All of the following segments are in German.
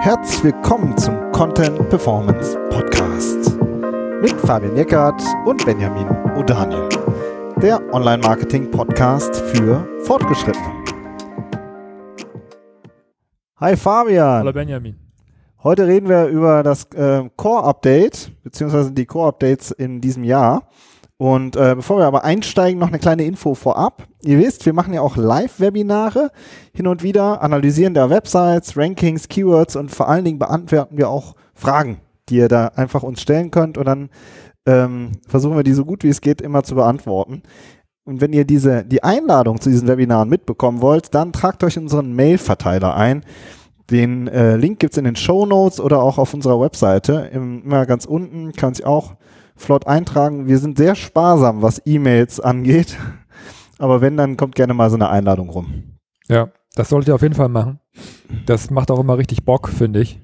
Herzlich willkommen zum Content Performance Podcast mit Fabian Eckert und Benjamin O'Daniel, der Online-Marketing-Podcast für Fortgeschrittene. Hi Fabian. Hallo Benjamin. Heute reden wir über das äh, Core-Update, beziehungsweise die Core-Updates in diesem Jahr. Und äh, bevor wir aber einsteigen, noch eine kleine Info vorab. Ihr wisst, wir machen ja auch Live-Webinare hin und wieder, analysieren da Websites, Rankings, Keywords und vor allen Dingen beantworten wir auch Fragen, die ihr da einfach uns stellen könnt und dann ähm, versuchen wir die so gut wie es geht immer zu beantworten. Und wenn ihr diese, die Einladung zu diesen Webinaren mitbekommen wollt, dann tragt euch unseren Mail-Verteiler ein. Den äh, Link gibt's in den Show Notes oder auch auf unserer Webseite. Im, immer ganz unten kann sich auch flott eintragen. Wir sind sehr sparsam, was E-Mails angeht. Aber wenn, dann kommt gerne mal so eine Einladung rum. Ja, das solltet ihr auf jeden Fall machen. Das macht auch immer richtig Bock, finde ich.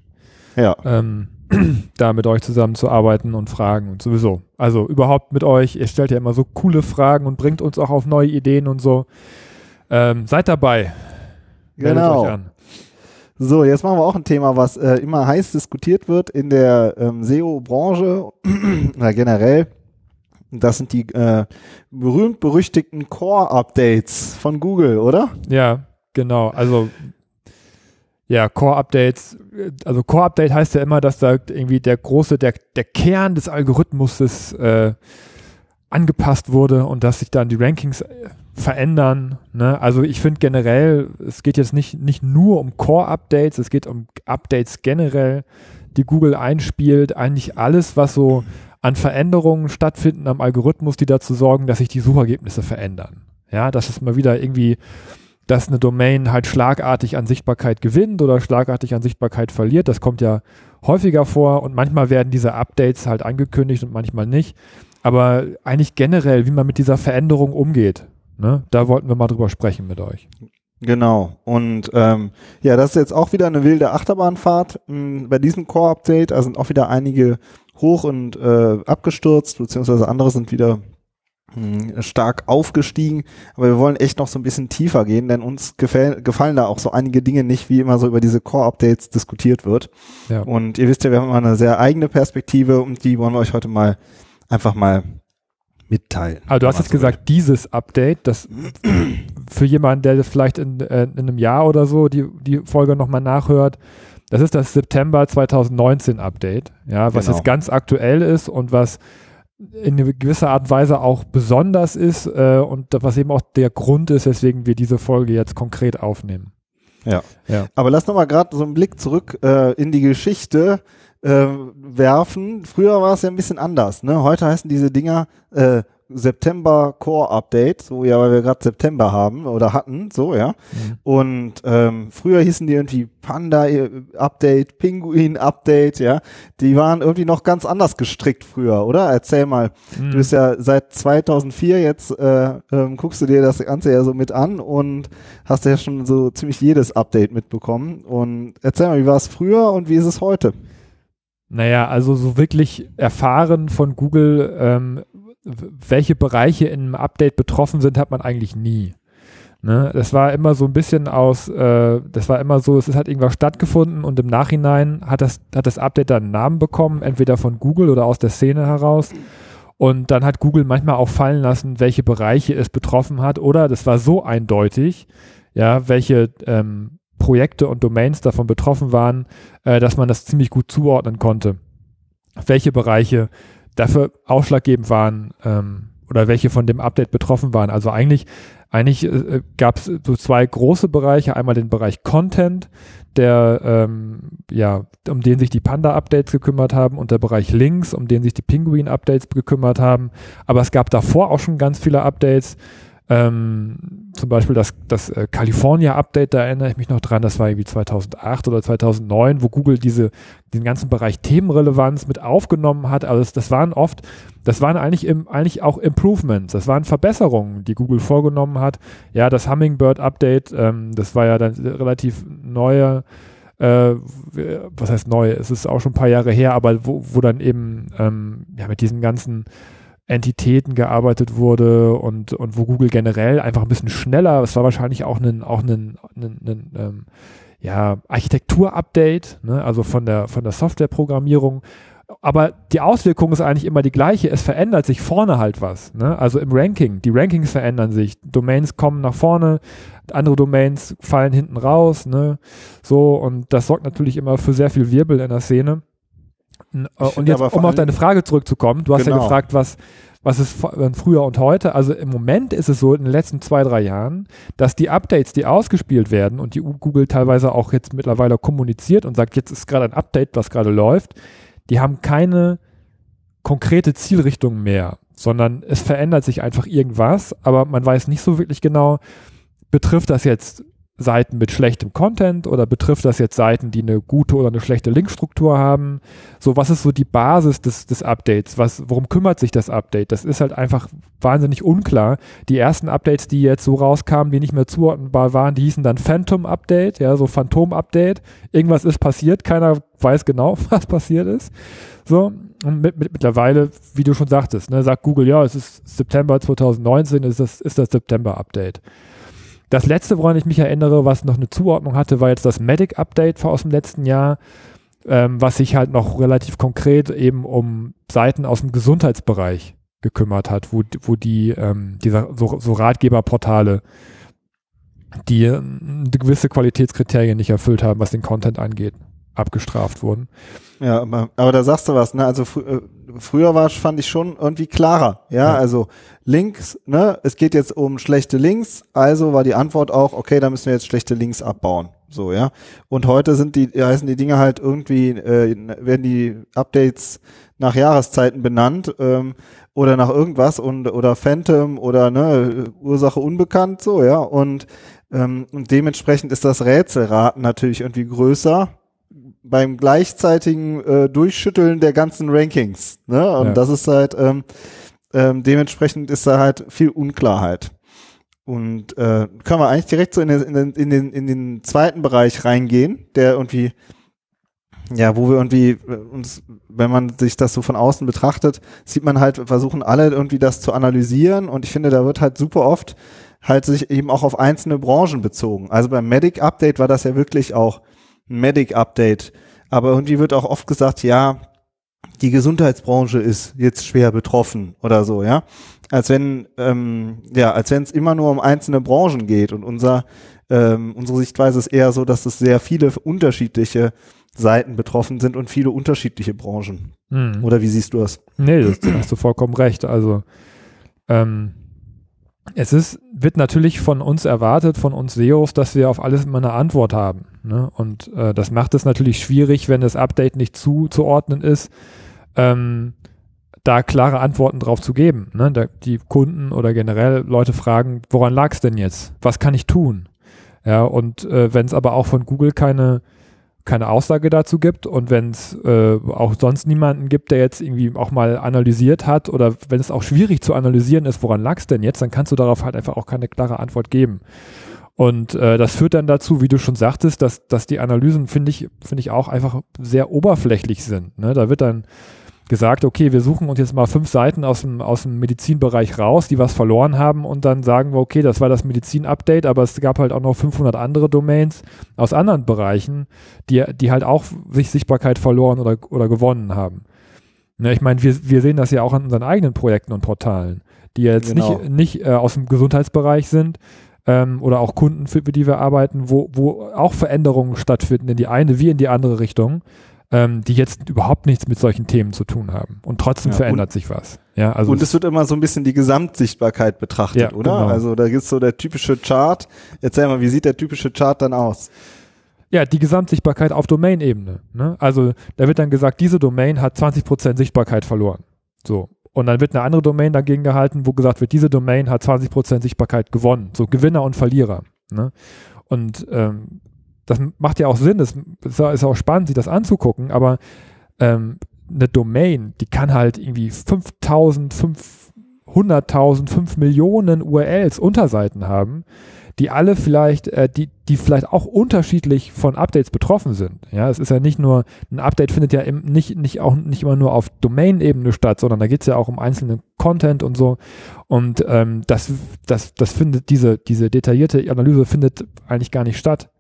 Ja. Ähm, da mit euch zusammenzuarbeiten und Fragen und sowieso. Also überhaupt mit euch. Ihr stellt ja immer so coole Fragen und bringt uns auch auf neue Ideen und so. Ähm, seid dabei. Meldet Genau. So, jetzt machen wir auch ein Thema, was äh, immer heiß diskutiert wird in der ähm, SEO-Branche oder generell. Das sind die äh, berühmt-berüchtigten Core-Updates von Google, oder? Ja, genau. Also ja, Core-Updates. Also Core-Update heißt ja immer, dass da irgendwie der große, der, der Kern des Algorithmus äh, angepasst wurde und dass sich dann die Rankings äh, verändern. Ne? Also ich finde generell, es geht jetzt nicht, nicht nur um Core-Updates, es geht um Updates generell, die Google einspielt. Eigentlich alles, was so an Veränderungen stattfinden am Algorithmus, die dazu sorgen, dass sich die Suchergebnisse verändern. Ja, dass es mal wieder irgendwie, dass eine Domain halt schlagartig an Sichtbarkeit gewinnt oder schlagartig an Sichtbarkeit verliert. Das kommt ja häufiger vor und manchmal werden diese Updates halt angekündigt und manchmal nicht. Aber eigentlich generell, wie man mit dieser Veränderung umgeht, ne, da wollten wir mal drüber sprechen mit euch. Genau. Und ähm, ja, das ist jetzt auch wieder eine wilde Achterbahnfahrt mh, bei diesem Core-Update. Da sind auch wieder einige hoch und äh, abgestürzt, beziehungsweise andere sind wieder mh, stark aufgestiegen. Aber wir wollen echt noch so ein bisschen tiefer gehen, denn uns gefallen da auch so einige Dinge nicht, wie immer so über diese Core-Updates diskutiert wird. Ja. Und ihr wisst ja, wir haben immer eine sehr eigene Perspektive und die wollen wir euch heute mal einfach mal mitteilen. Aber du hast jetzt so will. gesagt, dieses Update, das für jemanden, der vielleicht in, äh, in einem Jahr oder so die, die Folge nochmal nachhört, das ist das September 2019 Update, ja, was Genau. jetzt ganz aktuell ist und was in gewisser Art und Weise auch besonders ist äh, und was eben auch der Grund ist, weswegen wir diese Folge jetzt konkret aufnehmen. Ja. Ja. Aber lass noch mal gerade so einen Blick zurück äh, in die Geschichte äh, werfen. Früher war es ja ein bisschen anders. Ne? Heute heißen diese Dinger äh, September Core Update, so ja, weil wir gerade September haben oder hatten, so ja. Mhm. Und ähm, früher hießen die irgendwie Panda äh, Update, Pinguin Update, ja. Die waren irgendwie noch ganz anders gestrickt früher, oder? Erzähl mal. Mhm. Du bist ja seit 2004 jetzt, äh, ähm, guckst du dir das Ganze ja so mit an und hast ja schon so ziemlich jedes Update mitbekommen. Und erzähl mal, wie war es früher und wie ist es heute? Naja, also so wirklich erfahren von Google, ähm, welche Bereiche in einem Update betroffen sind, hat man eigentlich nie. Ne? Das war immer so ein bisschen aus, äh, das war immer so, es halt irgendwas stattgefunden und im Nachhinein hat das, hat das Update dann einen Namen bekommen, entweder von Google oder aus der Szene heraus. Und dann hat Google manchmal auch fallen lassen, welche Bereiche es betroffen hat. Oder das war so eindeutig, ja, welche ähm, Projekte und Domains davon betroffen waren, äh, dass man das ziemlich gut zuordnen konnte. Welche Bereiche dafür ausschlaggebend waren ähm, oder welche von dem Update betroffen waren. Also eigentlich, eigentlich äh, gab es so zwei große Bereiche. Einmal den Bereich Content, der ähm, ja, um den sich die Panda-Updates gekümmert haben und der Bereich Links, um den sich die Penguin-Updates gekümmert haben. Aber es gab davor auch schon ganz viele Updates. Ähm, zum Beispiel das, das äh, California-Update, da erinnere ich mich noch dran, das war irgendwie 2008 oder 2009, wo Google diese, den ganzen Bereich Themenrelevanz mit aufgenommen hat. Also das, das waren oft, das waren eigentlich, im, eigentlich auch Improvements, das waren Verbesserungen, die Google vorgenommen hat. Ja, das Hummingbird-Update, ähm, das war ja dann relativ neue, äh, was heißt neu, es ist auch schon ein paar Jahre her, aber wo, wo dann eben ähm, ja, mit diesen ganzen Entitäten gearbeitet wurde und, und wo Google generell einfach ein bisschen schneller, es war wahrscheinlich auch ein, auch ein, ein, ein, ähm, ja, Architektur-Update, ne, also von der, von der Softwareprogrammierung. Aber die Auswirkung ist eigentlich immer die gleiche. Es verändert sich vorne halt was. Ne? Also im Ranking. Die Rankings verändern sich. Domains kommen nach vorne, andere Domains fallen hinten raus. Ne? So, und das sorgt natürlich immer für sehr viel Wirbel in der Szene. Und jetzt, um auf deine Frage zurückzukommen, du hast genau. ja gefragt, was, was ist früher und heute. Also im Moment ist es so in den letzten zwei, drei Jahren, dass die Updates, die ausgespielt werden und die Google teilweise auch jetzt mittlerweile kommuniziert und sagt, jetzt ist gerade ein Update, was gerade läuft, die haben keine konkrete Zielrichtung mehr, sondern es verändert sich einfach irgendwas, aber man weiß nicht so wirklich genau, betrifft das jetzt Seiten mit schlechtem Content oder betrifft das jetzt Seiten, die eine gute oder eine schlechte Linkstruktur haben? So, was ist so die Basis des, des Updates? Was, worum kümmert sich das Update? Das ist halt einfach wahnsinnig unklar. Die ersten Updates, die jetzt so rauskamen, die nicht mehr zuordnenbar waren, die hießen dann Phantom Update, ja, so Phantom Update. Irgendwas ist passiert, keiner weiß genau, was passiert ist. So, und mit, mit, mittlerweile, wie du schon sagtest, ne, sagt Google, ja, es ist September 2019, ist das, ist das September Update. Das letzte, woran ich mich erinnere, was noch eine Zuordnung hatte, war jetzt das Medic-Update aus dem letzten Jahr, ähm, was sich halt noch relativ konkret eben um Seiten aus dem Gesundheitsbereich gekümmert hat, wo, wo die, ähm, dieser, so, so Ratgeberportale, die äh, gewisse Qualitätskriterien nicht erfüllt haben, was den Content angeht, abgestraft wurden. Ja, aber, aber da sagst du was, ne? Also fr äh, früher war, fand ich schon irgendwie klarer, ja? ja? Also Links, ne? Es geht jetzt um schlechte Links, also war die Antwort auch, okay, da müssen wir jetzt schlechte Links abbauen. So, ja. Und heute sind die, heißen die Dinge halt irgendwie, äh, werden die Updates nach Jahreszeiten benannt ähm, oder nach irgendwas und oder Phantom oder ne, Ursache unbekannt, so, ja. Und, ähm, und dementsprechend ist das Rätselraten natürlich irgendwie größer beim gleichzeitigen äh, Durchschütteln der ganzen Rankings. Ne? Und ja. das ist halt, ähm, ähm, dementsprechend ist da halt viel Unklarheit. Und äh, können wir eigentlich direkt so in den, in, den, in, den, in den zweiten Bereich reingehen, der irgendwie, ja, wo wir irgendwie äh, uns, wenn man sich das so von außen betrachtet, sieht man halt, versuchen alle irgendwie das zu analysieren und ich finde, da wird halt super oft halt sich eben auch auf einzelne Branchen bezogen. Also beim Medic Update war das ja wirklich auch Medic-Update. Aber irgendwie wird auch oft gesagt, ja, die Gesundheitsbranche ist jetzt schwer betroffen oder so, ja. Als wenn, ähm, ja, als wenn es immer nur um einzelne Branchen geht. Und unser, ähm, unsere Sichtweise ist eher so, dass es sehr viele unterschiedliche Seiten betroffen sind und viele unterschiedliche Branchen. Hm. Oder wie siehst du das? Nee, das hast du vollkommen recht. Also ähm, es ist, wird natürlich von uns erwartet, von uns SEOs, dass wir auf alles immer eine Antwort haben. Ne? Und äh, das macht es natürlich schwierig, wenn das Update nicht zuzuordnen ist, ähm, da klare Antworten drauf zu geben. Ne? Da, die Kunden oder generell Leute fragen, woran lag es denn jetzt? Was kann ich tun? Ja, und äh, wenn es aber auch von Google keine keine Aussage dazu gibt und wenn es äh, auch sonst niemanden gibt, der jetzt irgendwie auch mal analysiert hat oder wenn es auch schwierig zu analysieren ist, woran lag es denn jetzt, dann kannst du darauf halt einfach auch keine klare Antwort geben. Und äh, das führt dann dazu, wie du schon sagtest, dass, dass die Analysen, finde ich, finde ich auch einfach sehr oberflächlich sind. Ne? Da wird dann gesagt, okay, wir suchen uns jetzt mal fünf Seiten aus dem, aus dem Medizinbereich raus, die was verloren haben und dann sagen wir, okay, das war das Medizin-Update, aber es gab halt auch noch 500 andere Domains aus anderen Bereichen, die, die halt auch sich Sichtbarkeit verloren oder, oder gewonnen haben. Ne, ich meine, wir, wir sehen das ja auch an unseren eigenen Projekten und Portalen, die jetzt genau. nicht, nicht äh, aus dem Gesundheitsbereich sind, ähm, oder auch Kunden, für, für die wir arbeiten, wo, wo auch Veränderungen stattfinden in die eine wie in die andere Richtung ähm, die jetzt überhaupt nichts mit solchen Themen zu tun haben. Und trotzdem ja, verändert und, sich was. Ja, also und es wird immer so ein bisschen die Gesamtsichtbarkeit betrachtet, ja, oder? Genau. Also da gibt's so der typische Chart. Erzähl mal, wie sieht der typische Chart dann aus? Ja, die Gesamtsichtbarkeit auf Domain-Ebene. Ne? Also da wird dann gesagt, diese Domain hat 20% Sichtbarkeit verloren. So. Und dann wird eine andere Domain dagegen gehalten, wo gesagt wird, diese Domain hat 20% Sichtbarkeit gewonnen. So Gewinner und Verlierer. Ne? Und ähm, das macht ja auch Sinn, das ist auch spannend, sich das anzugucken, aber ähm, eine Domain, die kann halt irgendwie 5000, 500.000, 5 Millionen URLs, Unterseiten haben, die alle vielleicht, äh, die, die vielleicht auch unterschiedlich von Updates betroffen sind. Ja, es ist ja nicht nur, ein Update findet ja im, nicht, nicht auch nicht immer nur auf Domain-Ebene statt, sondern da geht es ja auch um einzelnen Content und so. Und ähm, das, das, das findet, diese, diese detaillierte Analyse findet eigentlich gar nicht statt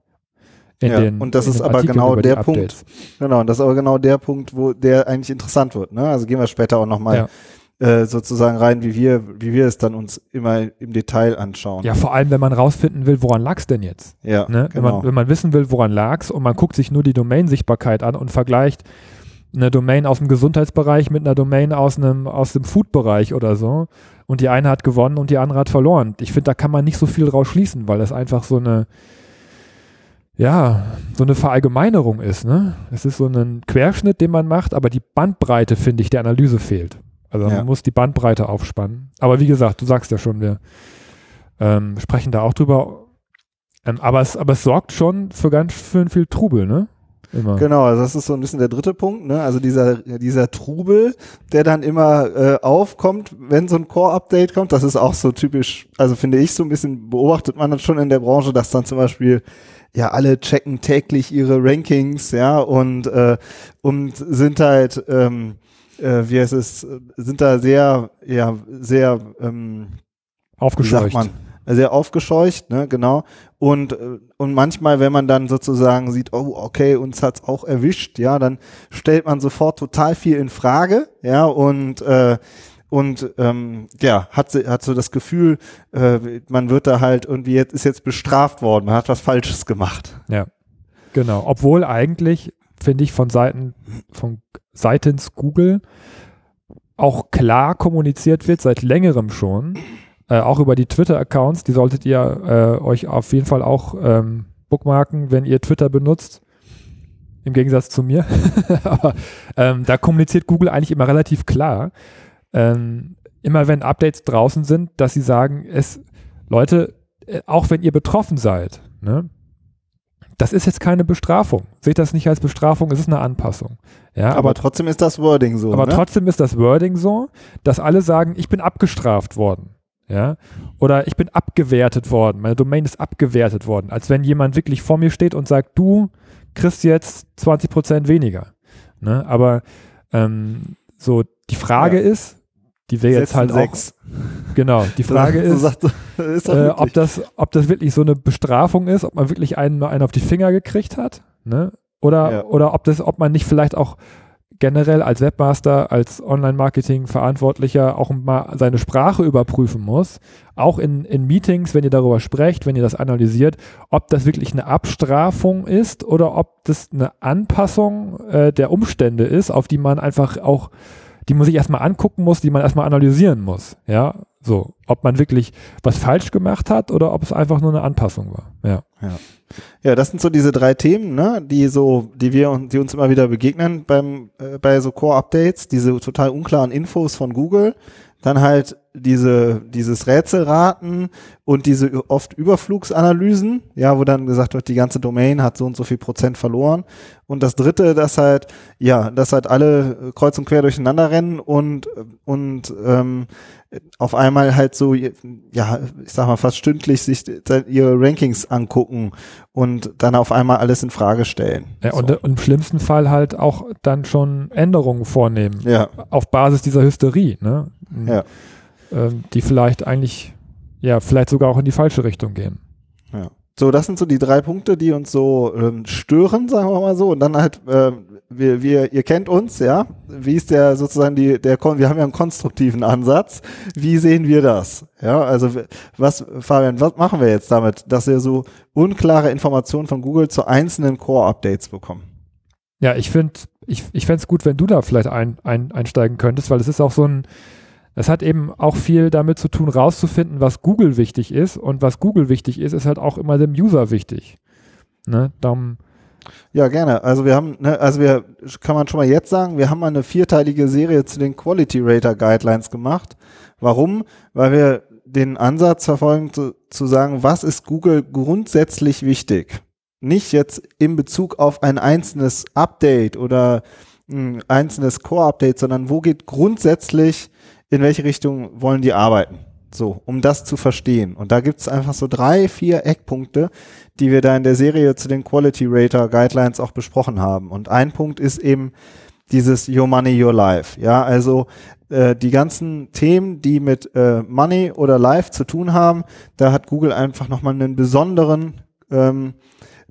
ja, den, und das in ist aber genau der. Punkt. Genau, und das ist aber genau der Punkt, wo der eigentlich interessant wird. Ne? Also gehen wir später auch nochmal Ja. äh, sozusagen rein, wie wir, wie wir es dann uns immer im Detail anschauen. Ja, vor allem, wenn man rausfinden will, woran lag's denn jetzt? ja Ne? Wenn, genau. man, wenn man wissen will, woran lag's und man guckt sich nur die Domain-Sichtbarkeit an und vergleicht eine Domain aus dem Gesundheitsbereich mit einer Domain aus einem aus dem Food-Bereich oder so und die eine hat gewonnen und die andere hat verloren. Ich finde, da kann man nicht so viel draus schließen, weil das einfach so eine ja, so eine Verallgemeinerung ist, ne? Es ist so ein Querschnitt, den man macht, aber die Bandbreite, finde ich, der Analyse fehlt. Also Ja. man muss die Bandbreite aufspannen. Aber wie gesagt, du sagst ja schon, wir ähm, sprechen da auch drüber. Ähm, aber, es, aber es sorgt schon für ganz schön viel Trubel, ne? Immer. Genau, also das ist so ein bisschen der dritte Punkt, ne? Also dieser, dieser Trubel, der dann immer äh, aufkommt, wenn so ein Core-Update kommt, das ist auch so typisch, also finde ich so ein bisschen, beobachtet man das schon in der Branche, dass dann zum Beispiel ja alle checken täglich ihre Rankings, ja, und, äh, und sind halt, ähm, äh, wie heißt es, sind da sehr, ja, sehr, ähm, Aufgescheucht. sagt man, sehr aufgescheucht, ne, genau. Und, äh, und manchmal, wenn man dann sozusagen sieht, oh, okay, uns hat's auch erwischt, ja, dann stellt man sofort total viel in Frage, ja, und, äh, und ähm, ja, hat, hat so das Gefühl, äh, man wird da halt irgendwie jetzt, ist jetzt bestraft worden, man hat was Falsches gemacht. Ja, genau. Obwohl eigentlich, finde ich, von Seiten, von seitens Google auch klar kommuniziert wird, seit längerem schon, äh, auch über die Twitter-Accounts, die solltet ihr äh, euch auf jeden Fall auch ähm, bookmarken, wenn ihr Twitter benutzt. Im Gegensatz zu mir. Aber ähm, da kommuniziert Google eigentlich immer relativ klar. Ähm, immer wenn Updates draußen sind, dass sie sagen, es, Leute, äh, auch wenn ihr betroffen seid, ne, das ist jetzt keine Bestrafung. Seht das nicht als Bestrafung, es ist eine Anpassung. Ja, Aber, aber, trotzdem ist das Wording so. aber ne? trotzdem ist das Wording so, dass alle sagen, ich bin abgestraft worden. Ja, oder ich bin abgewertet worden, meine Domain ist abgewertet worden, als wenn jemand wirklich vor mir steht und sagt, du kriegst jetzt 20 Prozent weniger. Ne? Aber ähm, so die Frage Ja. ist, die wir jetzt halt sechs. auch, genau, die Frage ist, sagt, ist äh, ob, das, ob das wirklich so eine Bestrafung ist, ob man wirklich einen, einen auf die Finger gekriegt hat, ne? Oder, Ja. oder ob das, ob man nicht vielleicht auch generell als Webmaster, als Online-Marketing-Verantwortlicher auch mal seine Sprache überprüfen muss, auch in, in Meetings, wenn ihr darüber sprecht, wenn ihr das analysiert, ob das wirklich eine Abstrafung ist oder ob das eine Anpassung äh, der Umstände ist, auf die man einfach auch, die man sich erstmal angucken muss, die man erstmal analysieren muss. Ja, so, ob man wirklich was falsch gemacht hat oder ob es einfach nur eine Anpassung war. Ja. Ja, das sind so diese drei Themen, ne, die so, die wir und die uns immer wieder begegnen beim äh, bei so Core Updates, diese total unklaren Infos von Google, dann halt diese dieses Rätselraten und diese oft Überflugsanalysen, ja, wo dann gesagt wird, die ganze Domain hat so und so viel Prozent verloren und das dritte, dass halt ja, dass halt alle äh, kreuz und quer durcheinander rennen und und ähm, auf einmal halt so, ja, ich sag mal fast stündlich sich ihre Rankings angucken und dann auf einmal alles in Frage stellen. Ja, so. und, und im schlimmsten Fall halt auch dann schon Änderungen vornehmen ja, auf Basis dieser Hysterie, ne? Ja. Ähm, die vielleicht eigentlich, ja, vielleicht sogar auch in die falsche Richtung gehen. ja. So, das sind so die drei Punkte, die uns so ähm, stören, sagen wir mal so. Und dann halt, ähm, wir, wir, ihr kennt uns, ja. Wie ist der sozusagen die, der, wir haben ja einen konstruktiven Ansatz. Wie sehen wir das? Ja, also was, Fabian, was machen wir jetzt damit, dass wir so unklare Informationen von Google zu einzelnen Core-Updates bekommen? Ja, ich finde, ich, ich fände es gut, wenn du da vielleicht ein, ein, einsteigen könntest, weil es ist auch so ein, es hat eben auch viel damit zu tun, rauszufinden, was Google wichtig ist. Und was Google wichtig ist, ist halt auch immer dem User wichtig. Ne? Darum, Ja, gerne. Also wir haben, ne, also wir, kann man schon mal jetzt sagen, wir haben mal eine vierteilige Serie zu den Quality Rater Guidelines gemacht. Warum? Weil wir den Ansatz verfolgen zu, zu sagen, was ist Google grundsätzlich wichtig? Nicht jetzt in Bezug auf ein einzelnes Update oder ein einzelnes Core-Update, sondern wo geht grundsätzlich, in welche Richtung wollen die arbeiten? So, um das zu verstehen. Und da gibt's einfach so drei, vier Eckpunkte, die wir da in der Serie zu den Quality Rater Guidelines auch besprochen haben. Und ein Punkt ist eben dieses Your Money, Your Life. Ja, also äh, die ganzen Themen, die mit äh, Money oder Life zu tun haben, da hat Google einfach nochmal einen besonderen ähm,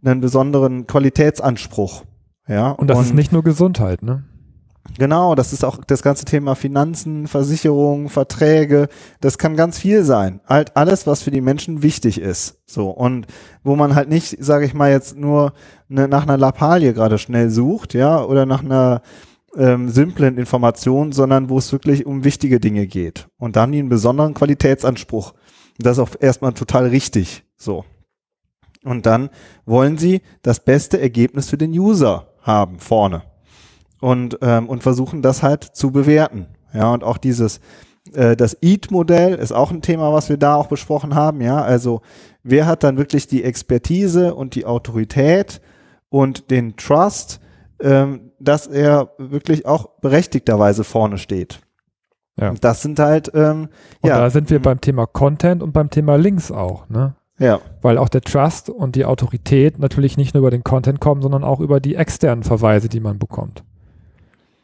einen besonderen Qualitätsanspruch. Ja, Und das ist nicht nur Gesundheit, ne? Genau, das ist auch das ganze Thema Finanzen, Versicherungen, Verträge, das kann ganz viel sein. Halt alles, was für die Menschen wichtig ist. So und wo man halt nicht, sage ich mal jetzt nur ne, nach einer Lappalie gerade schnell sucht, ja, oder nach einer ähm, simplen Information, sondern wo es wirklich um wichtige Dinge geht. Und da haben die einen besonderen Qualitätsanspruch. Das ist auch erstmal total richtig. So. Und dann wollen sie das beste Ergebnis für den User haben vorne und, ähm, und versuchen das halt zu bewerten. Ja, und auch dieses, äh, das EAT-Modell ist auch ein Thema, was wir da auch besprochen haben. Ja, also wer hat dann wirklich die Expertise und die Autorität und den Trust, ähm, dass er wirklich auch berechtigterweise vorne steht. Ja. Und das sind halt, ähm, Und ja. da sind wir beim Thema Content und beim Thema Links auch, ne? Ja, Weil auch der Trust und die Autorität natürlich nicht nur über den Content kommen, sondern auch über die externen Verweise, die man bekommt.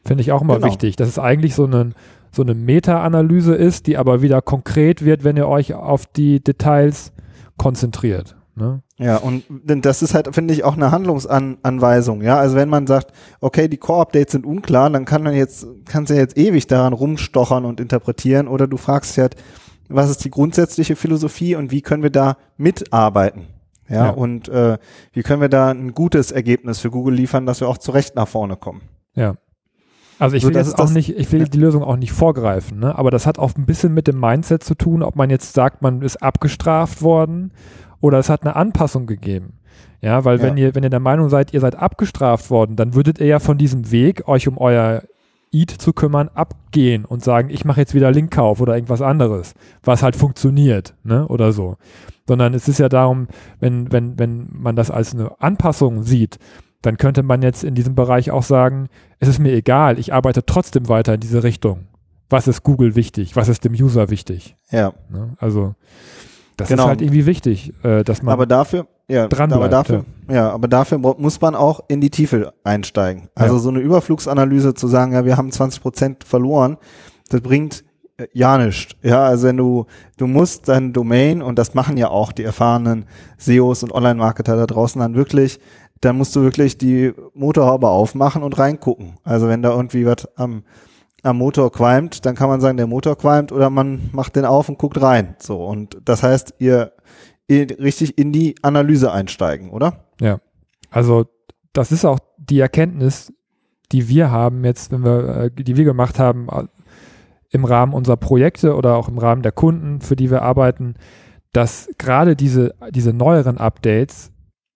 Finde ich auch immer Genau. wichtig, dass es eigentlich so eine, so eine Meta-Analyse ist, die aber wieder konkret wird, wenn ihr euch auf die Details konzentriert. Ne? ja, und denn das ist halt, finde ich, auch eine Handlungsanweisung, ja. Also wenn man sagt, okay, die Core-Updates sind unklar, dann kann man jetzt, kannst du ja jetzt ewig daran rumstochern und interpretieren, oder du fragst halt, was ist die grundsätzliche Philosophie und wie können wir da mitarbeiten? Ja, Ja. und äh, wie können wir da ein gutes Ergebnis für Google liefern, dass wir auch zurecht nach vorne kommen? Ja. Also ich will das jetzt auch nicht, ich will ja. die Lösung auch nicht vorgreifen, ne? aber das hat auch ein bisschen mit dem Mindset zu tun, ob man jetzt sagt, man ist abgestraft worden oder es hat eine Anpassung gegeben. Ja, weil wenn Ja. ihr, wenn ihr der Meinung seid, ihr seid abgestraft worden, dann würdet ihr ja von diesem Weg, euch um euer Eat zu kümmern, abgehen und sagen, ich mache jetzt wieder Linkkauf oder irgendwas anderes, was halt funktioniert, ne? Oder so. Sondern es ist ja darum, wenn, wenn, wenn man das als eine Anpassung sieht, dann könnte man jetzt in diesem Bereich auch sagen, es ist mir egal, ich arbeite trotzdem weiter in diese Richtung. Was ist Google wichtig? Was ist dem User wichtig? Ja, Ne? Also das Genau. ist halt irgendwie wichtig, äh, dass man aber dafür, ja, dran aber dafür, ja. aber dafür muss man auch in die Tiefe einsteigen. Also Ja. so eine Überflugsanalyse zu sagen, ja, wir haben 20 Prozent verloren, das bringt äh, ja nichts. Ja, also wenn du, du musst dein Domain, und das machen ja auch die erfahrenen SEOs und Online-Marketer da draußen dann wirklich, dann musst du wirklich die Motorhaube aufmachen und reingucken. Also wenn da irgendwie was am, am Motor qualmt, dann kann man sagen, der Motor qualmt oder man macht den auf und guckt rein. So. Und das heißt, ihr, ihr richtig in die Analyse einsteigen, oder? Ja, also das ist auch die Erkenntnis, die wir haben jetzt, wenn wir, äh, die wir gemacht haben äh, im Rahmen unserer Projekte oder auch im Rahmen der Kunden, für die wir arbeiten, dass gerade diese, diese neueren Updates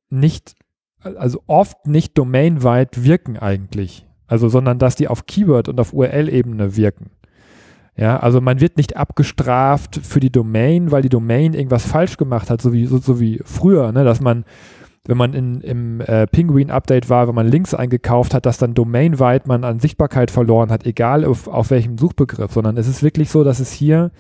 nicht, also oft nicht domainweit wirken eigentlich. Also, sondern dass die auf Keyword und auf URL-Ebene wirken. Ja, also man wird nicht abgestraft für die Domain, weil die Domain irgendwas falsch gemacht hat, so wie, so, so wie früher, ne, dass man wenn man in, im äh, Penguin-Update war, wenn man Links eingekauft hat, dass dann domainweit man an Sichtbarkeit verloren hat, egal auf, auf welchem Suchbegriff, sondern es ist wirklich so, dass es hier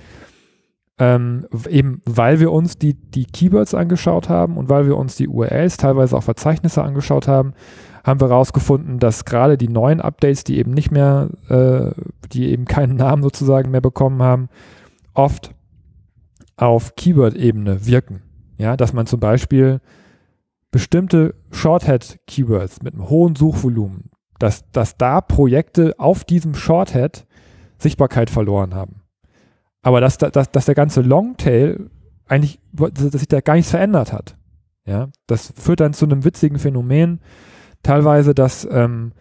ähm, eben, weil wir uns die, die Keywords angeschaut haben und weil wir uns die URLs, teilweise auch Verzeichnisse angeschaut haben, haben wir herausgefunden, dass gerade die neuen Updates, die eben nicht mehr, äh, die eben keinen Namen sozusagen mehr bekommen haben, oft auf Keyword-Ebene wirken. Ja, dass man zum Beispiel bestimmte Shorthead-Keywords mit einem hohen Suchvolumen, dass, dass da Projekte auf diesem Shorthead Sichtbarkeit verloren haben. Aber dass, da- dass, dass der ganze Longtail eigentlich, dass sich da gar nichts verändert hat. Ja, das führt dann zu einem witzigen Phänomen, teilweise, dass, ähm,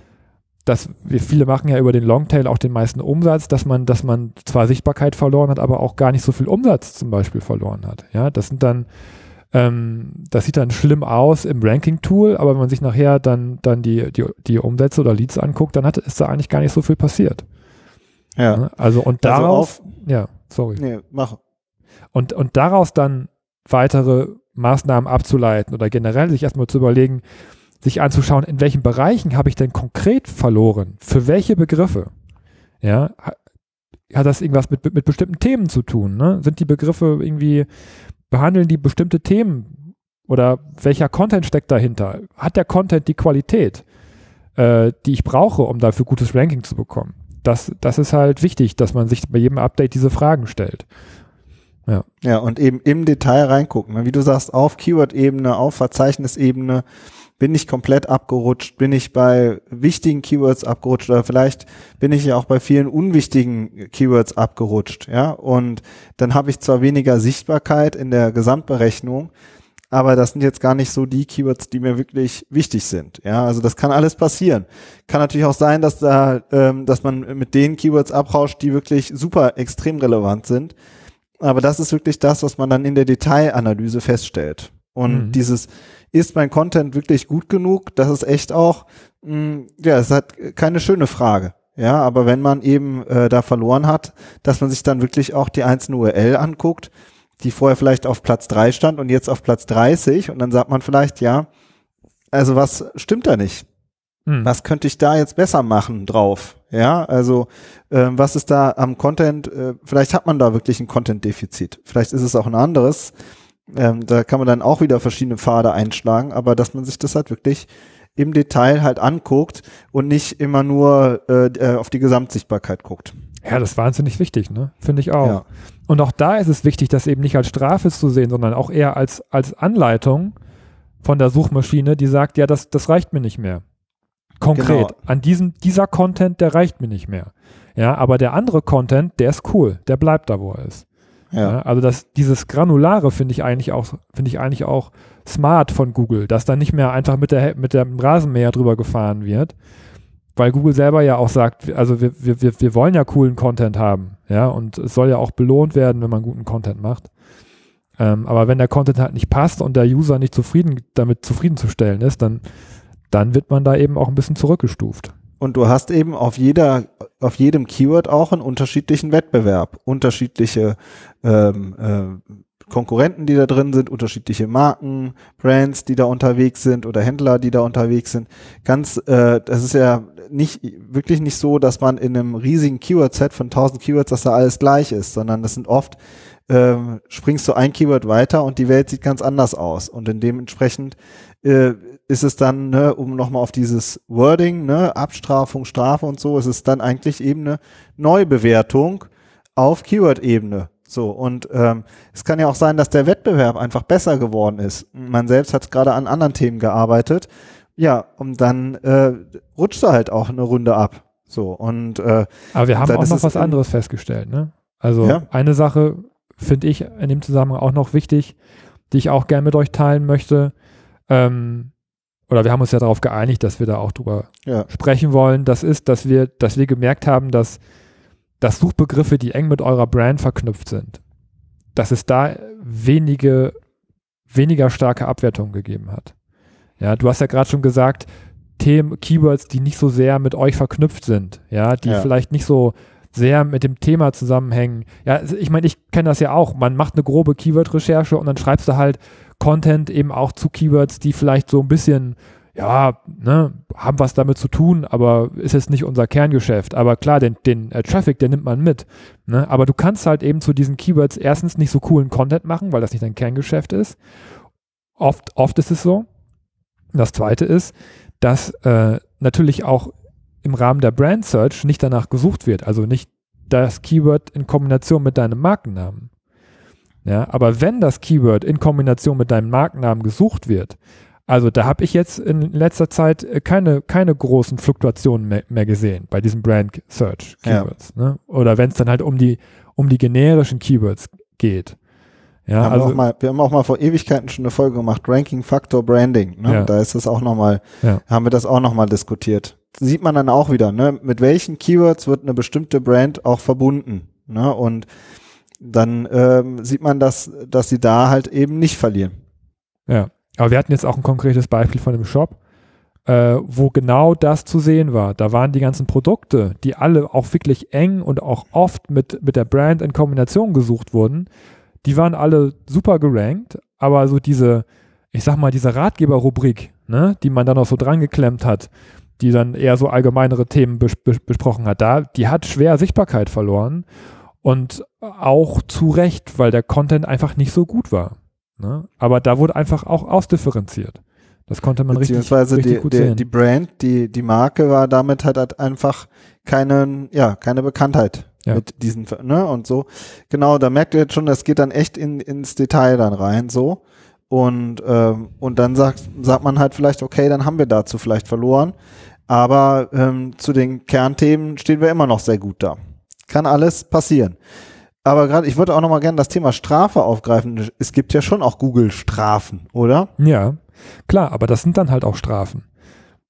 dass wir viele machen ja über den Longtail auch den meisten Umsatz, dass man, dass man zwar Sichtbarkeit verloren hat, aber auch gar nicht so viel Umsatz zum Beispiel verloren hat. Ja, das sind dann ähm, das sieht dann schlimm aus im Ranking-Tool, aber wenn man sich nachher dann, dann die, die, die Umsätze oder Leads anguckt, dann hat, ist da eigentlich gar nicht so viel passiert. Ja. Ne? Also und Also daraus, auf, ja, sorry. nee, mach. Und, und daraus dann weitere Maßnahmen abzuleiten oder generell sich erstmal zu überlegen, sich anzuschauen, in welchen Bereichen habe ich denn konkret verloren? Für welche Begriffe? Ja, ha- hat das irgendwas mit, mit bestimmten Themen zu tun? Ne? Sind die Begriffe irgendwie, behandeln die bestimmte Themen? Oder welcher Content steckt dahinter? Hat der Content die Qualität, äh, die ich brauche, um dafür gutes Ranking zu bekommen? Das, das ist halt wichtig, dass man sich bei jedem Update diese Fragen stellt. Ja. Ja, und eben im Detail reingucken. Wie du sagst, auf Keyword-Ebene, auf Verzeichnisebene, bin ich komplett abgerutscht, bin ich bei wichtigen Keywords abgerutscht oder vielleicht bin ich ja auch bei vielen unwichtigen Keywords abgerutscht, ja, und dann habe ich zwar weniger Sichtbarkeit in der Gesamtberechnung, aber das sind jetzt gar nicht so die Keywords, die mir wirklich wichtig sind. Ja, also das kann alles passieren. Kann natürlich auch sein, dass da, ähm, dass man mit den Keywords abrauscht, die wirklich super extrem relevant sind. Aber das ist wirklich das, was man dann in der Detailanalyse feststellt. Und mhm. dieses, ist mein Content wirklich gut genug? Das ist echt auch, mh, mm, ja, es hat keine schöne Frage. Ja, aber wenn man eben äh, da verloren hat, dass man sich dann wirklich auch die einzelne URL anguckt, die vorher vielleicht auf Platz drei stand und jetzt auf Platz 30 und dann sagt man vielleicht, ja, also was stimmt da nicht? Hm. Was könnte ich da jetzt besser machen drauf? Ja, also äh, was ist da am Content? Äh, vielleicht hat man da wirklich ein Content-Defizit. Vielleicht ist es auch ein anderes. Ähm, da kann man dann auch wieder verschiedene Pfade einschlagen, aber dass man sich das halt wirklich im Detail halt anguckt und nicht immer nur äh, äh auf die Gesamtsichtbarkeit guckt. Ja, das ist wahnsinnig wichtig, ne? Finde ich auch. Ja. Und auch da ist es wichtig, das eben nicht als Strafe zu sehen, sondern auch eher als, als Anleitung von der Suchmaschine, die sagt, ja, das, das reicht mir nicht mehr. Konkret. Genau. An diesem, dieser Content, der reicht mir nicht mehr. Ja, aber der andere Content, der ist cool, der bleibt da, wo er ist. Ja. ja. also das, dieses Granulare finde ich eigentlich auch, finde ich eigentlich auch smart von Google, dass da nicht mehr einfach mit der, mit dem Rasenmäher drüber gefahren wird, weil Google selber ja auch sagt, also wir, wir, wir wollen ja coolen Content haben, ja, und es soll ja auch belohnt werden, wenn man guten Content macht. Ähm, aber wenn der Content halt nicht passt und der User nicht zufrieden, damit zufriedenzustellen ist, dann, dann wird man da eben auch ein bisschen zurückgestuft. Und du hast eben auf jeder, auf jedem Keyword auch einen unterschiedlichen Wettbewerb, unterschiedliche ähm, äh, Konkurrenten, die da drin sind, unterschiedliche Marken, Brands, die da unterwegs sind oder Händler, die da unterwegs sind. Ganz, äh, das ist ja nicht wirklich nicht so, dass man in einem riesigen Keyword-Set von 1000 Keywords, dass da alles gleich ist, sondern das sind oft ähm, springst du ein Keyword weiter und die Welt sieht ganz anders aus und in dementsprechend äh, ist es dann, ne, um nochmal auf dieses Wording, ne, Abstrafung, Strafe und so, ist es dann eigentlich eben eine Neubewertung auf Keyword-Ebene. So, und ähm, es kann ja auch sein, dass der Wettbewerb einfach besser geworden ist. Man selbst hat gerade an anderen Themen gearbeitet. Ja, und dann äh, rutscht er halt auch eine Runde ab. So, und äh, Aber wir haben auch noch was anderes festgestellt, ne? Also ja? eine Sache finde ich in dem Zusammenhang auch noch wichtig, die ich auch gerne mit euch teilen möchte. Ähm, oder wir haben uns ja darauf geeinigt, dass wir da auch drüber ja. sprechen wollen. Das ist, dass wir, dass wir gemerkt haben, dass, dass Suchbegriffe, die eng mit eurer Brand verknüpft sind, dass es da wenige, weniger starke Abwertungen gegeben hat. Ja, du hast ja gerade schon gesagt, Themen, Keywords, die nicht so sehr mit euch verknüpft sind, ja, die ja. vielleicht nicht so sehr mit dem Thema zusammenhängen. Ja, also ich meine, ich kenne das ja auch. Man macht eine grobe Keyword-Recherche und dann schreibst du halt Content eben auch zu Keywords, die vielleicht so ein bisschen, ja, ne, haben was damit zu tun, aber ist jetzt nicht unser Kerngeschäft. Aber klar, den, den äh, Traffic, den nimmt man mit. Ne? Aber du kannst halt eben zu diesen Keywords erstens nicht so coolen Content machen, weil das nicht dein Kerngeschäft ist. Oft, oft ist es so. Das zweite ist, dass äh, natürlich auch im Rahmen der Brand Search nicht danach gesucht wird, also nicht das Keyword in Kombination mit deinem Markennamen. Ja, aber wenn das Keyword in Kombination mit deinem Markennamen gesucht wird, also da habe ich jetzt in letzter Zeit äh, keine, keine großen Fluktuationen mehr, mehr gesehen bei diesen Brand Search Keywords. Ja. Ne? Oder wenn es dann halt um die, um die generischen Keywords geht. Ja, haben also, wir, mal, wir haben auch mal vor Ewigkeiten schon eine Folge gemacht, Ranking Factor Branding. Ne? Ja. Da ist das auch nochmal, ja. haben wir das auch nochmal diskutiert. Sieht man dann auch wieder, ne? mit welchen Keywords wird eine bestimmte Brand auch verbunden. Ne? Und dann ähm, sieht man, dass, dass sie da halt eben nicht verlieren. Ja, aber wir hatten jetzt auch ein konkretes Beispiel von dem Shop, äh, wo genau das zu sehen war. Da waren die ganzen Produkte, die alle auch wirklich eng und auch oft mit, mit der Brand in Kombination gesucht wurden, die waren alle super gerankt, aber so diese, ich sag mal, diese Ratgeberrubrik, ne, die man dann auch so dran geklemmt hat, die dann eher so allgemeinere Themen bes besprochen hat, da, die hat schwer Sichtbarkeit verloren. Und auch zu Recht, weil der Content einfach nicht so gut war. Ne? Aber da wurde einfach auch ausdifferenziert. Das konnte man richtig, richtig die, gut die, sehen. Die Brand, die, die Marke war damit halt, halt einfach keine, ja, keine Bekanntheit. Ja. mit diesen, ne, und so. Genau, da merkt ihr jetzt schon, das geht dann echt in, ins Detail dann rein, so. Und, ähm, und dann sagt, sagt man halt vielleicht, okay, dann haben wir dazu vielleicht verloren. Aber ähm, zu den Kernthemen stehen wir immer noch sehr gut da. Kann alles passieren. Aber gerade, ich würde auch noch mal gerne das Thema Strafe aufgreifen. Es gibt ja schon auch Google-Strafen, oder? Ja, klar, aber das sind dann halt auch Strafen.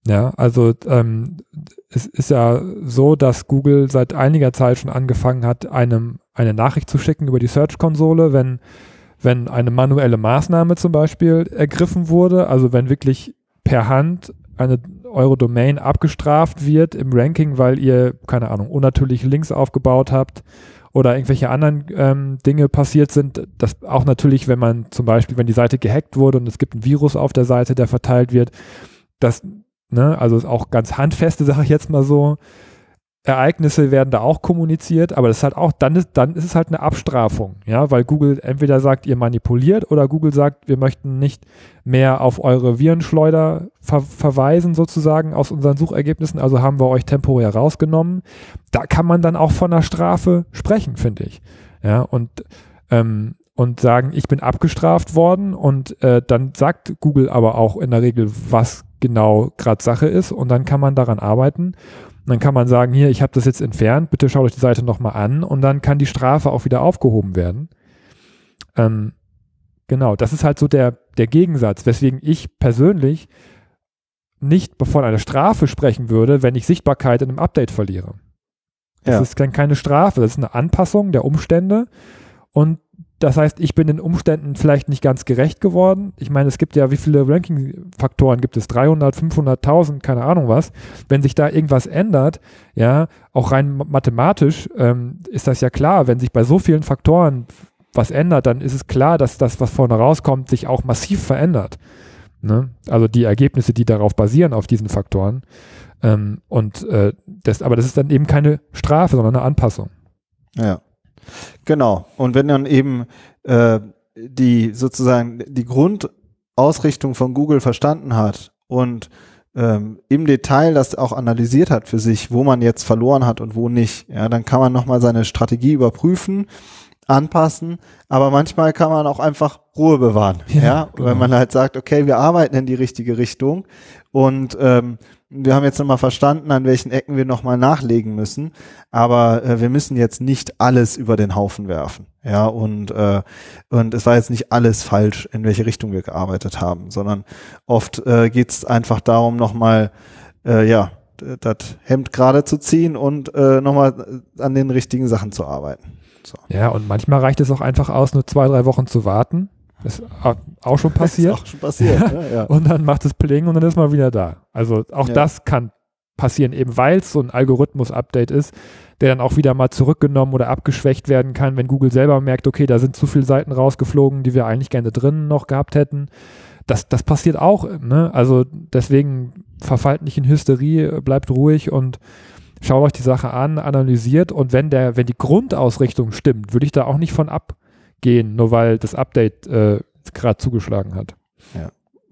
Ja, also ähm, es ist ja so, dass Google seit einiger Zeit schon angefangen hat, einem eine Nachricht zu schicken über die Search-Konsole, wenn, wenn eine manuelle Maßnahme zum Beispiel ergriffen wurde, also wenn wirklich per Hand eine eure Domain abgestraft wird im Ranking, weil ihr, keine Ahnung, unnatürliche Links aufgebaut habt oder irgendwelche anderen ähm, Dinge passiert sind. Das auch natürlich, wenn man zum Beispiel, wenn die Seite gehackt wurde und es gibt ein Virus auf der Seite, der verteilt wird, das, ne, also ist auch ganz handfeste, sage ich jetzt mal so, Ereignisse werden da auch kommuniziert, aber das ist halt auch, dann ist, dann ist es halt eine Abstrafung, ja, weil Google entweder sagt, ihr manipuliert oder Google sagt, wir möchten nicht mehr auf eure Virenschleuder ver verweisen sozusagen aus unseren Suchergebnissen, also haben wir euch temporär rausgenommen. Da kann man dann auch von einer Strafe sprechen, finde ich. Ja, und, ähm, und sagen, ich bin abgestraft worden und äh, dann sagt Google aber auch in der Regel, was genau gerade Sache ist und dann kann man daran arbeiten und dann kann man sagen, hier, ich habe das jetzt entfernt, bitte schaut euch die Seite nochmal an und dann kann die Strafe auch wieder aufgehoben werden. Ähm, genau, das ist halt so der, der Gegensatz, weswegen ich persönlich nicht von einer Strafe sprechen würde, wenn ich Sichtbarkeit in einem Update verliere. Das Ja. ist kein, keine Strafe, das ist eine Anpassung der Umstände und das heißt, ich bin den Umständen vielleicht nicht ganz gerecht geworden. Ich meine, es gibt ja, wie viele Ranking-Faktoren gibt es? 300, 500.000, keine Ahnung was. Wenn sich da irgendwas ändert, ja, auch rein ma- mathematisch ähm, ist das ja klar. Wenn sich bei so vielen Faktoren was ändert, dann ist es klar, dass das, was vorne rauskommt, sich auch massiv verändert. Ne? Also die Ergebnisse, die darauf basieren, auf diesen Faktoren. Ähm, und äh, das, aber das ist dann eben keine Strafe, sondern eine Anpassung. Ja. Genau. Und wenn dann eben äh, die sozusagen die Grundausrichtung von Google verstanden hat und ähm, im Detail das auch analysiert hat für sich, wo man jetzt verloren hat und wo nicht, ja, dann kann man nochmal seine Strategie überprüfen, anpassen, aber manchmal kann man auch einfach Ruhe bewahren, ja, Ja, genau. man halt sagt, okay, wir arbeiten in die richtige Richtung und ähm, wir haben jetzt nochmal verstanden, an welchen Ecken wir nochmal nachlegen müssen, aber äh, wir müssen jetzt nicht alles über den Haufen werfen. Ja, und, äh, und es war jetzt nicht alles falsch, in welche Richtung wir gearbeitet haben, sondern oft äh, geht es einfach darum, nochmal, äh, ja, das Hemd gerade zu ziehen und äh, nochmal an den richtigen Sachen zu arbeiten. So. Ja, und manchmal reicht es auch einfach aus, nur zwei, drei Wochen zu warten. Das ist au- auch schon passiert. Ist auch schon passiert. ne? ja. Und dann macht es Pling und dann ist man wieder da. Also auch Ja. das kann passieren, eben weil es so ein Algorithmus-Update ist, der dann auch wieder mal zurückgenommen oder abgeschwächt werden kann, wenn Google selber merkt, okay, da sind zu viele Seiten rausgeflogen, die wir eigentlich gerne drinnen noch gehabt hätten. Das, das passiert auch. Ne? Also deswegen verfallt nicht in Hysterie, bleibt ruhig und schaut euch die Sache an, analysiert und wenn der, wenn die Grundausrichtung stimmt, würde ich da auch nicht von abgehen, nur weil das Update äh, gerade zugeschlagen hat.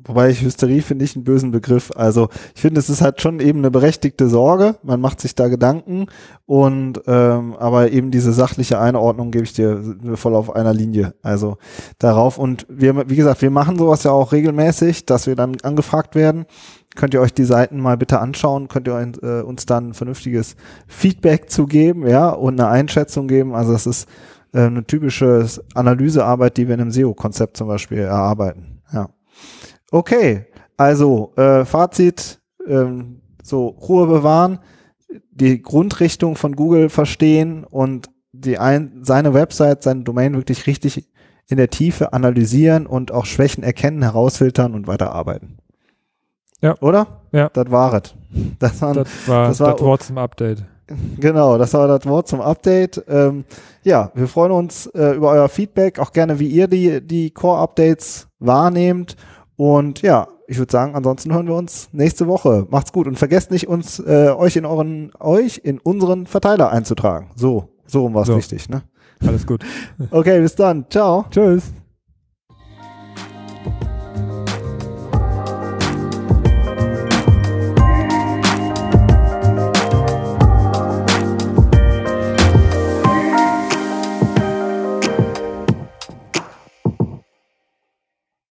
Wobei ich Hysterie finde ich einen bösen Begriff. Also ich finde, es ist halt schon eben eine berechtigte Sorge. Man macht sich da Gedanken und ähm, aber eben diese sachliche Einordnung gebe ich dir voll auf einer Linie. Also darauf und wir, wie gesagt, wir machen sowas ja auch regelmäßig, dass wir dann angefragt werden. Könnt ihr euch die Seiten mal bitte anschauen? Könnt ihr äh, uns dann vernünftiges Feedback zu geben, ja, und eine Einschätzung geben? Also das ist äh, eine typische Analysearbeit, die wir in einem SEO-Konzept zum Beispiel erarbeiten. Ja. Okay, also äh, Fazit, ähm, so Ruhe bewahren, die Grundrichtung von Google verstehen und die ein, seine Website, seine Domain wirklich richtig in der Tiefe analysieren und auch Schwächen erkennen, herausfiltern und weiterarbeiten. Ja. Oder? Ja. Das war es. Das war, Das war das das, war- Wort zum Update. Genau, das war das Wort zum Update. Ähm, ja, wir freuen uns äh, über euer Feedback, auch gerne, wie ihr die, die Core-Updates wahrnehmt. Und ja, ich würde sagen, ansonsten hören wir uns nächste Woche. Macht's gut und vergesst nicht, uns äh, euch in euren euch in unseren Verteiler einzutragen. So, so rum war es So. richtig, ne? Alles gut. Okay, bis dann. Ciao. Tschüss.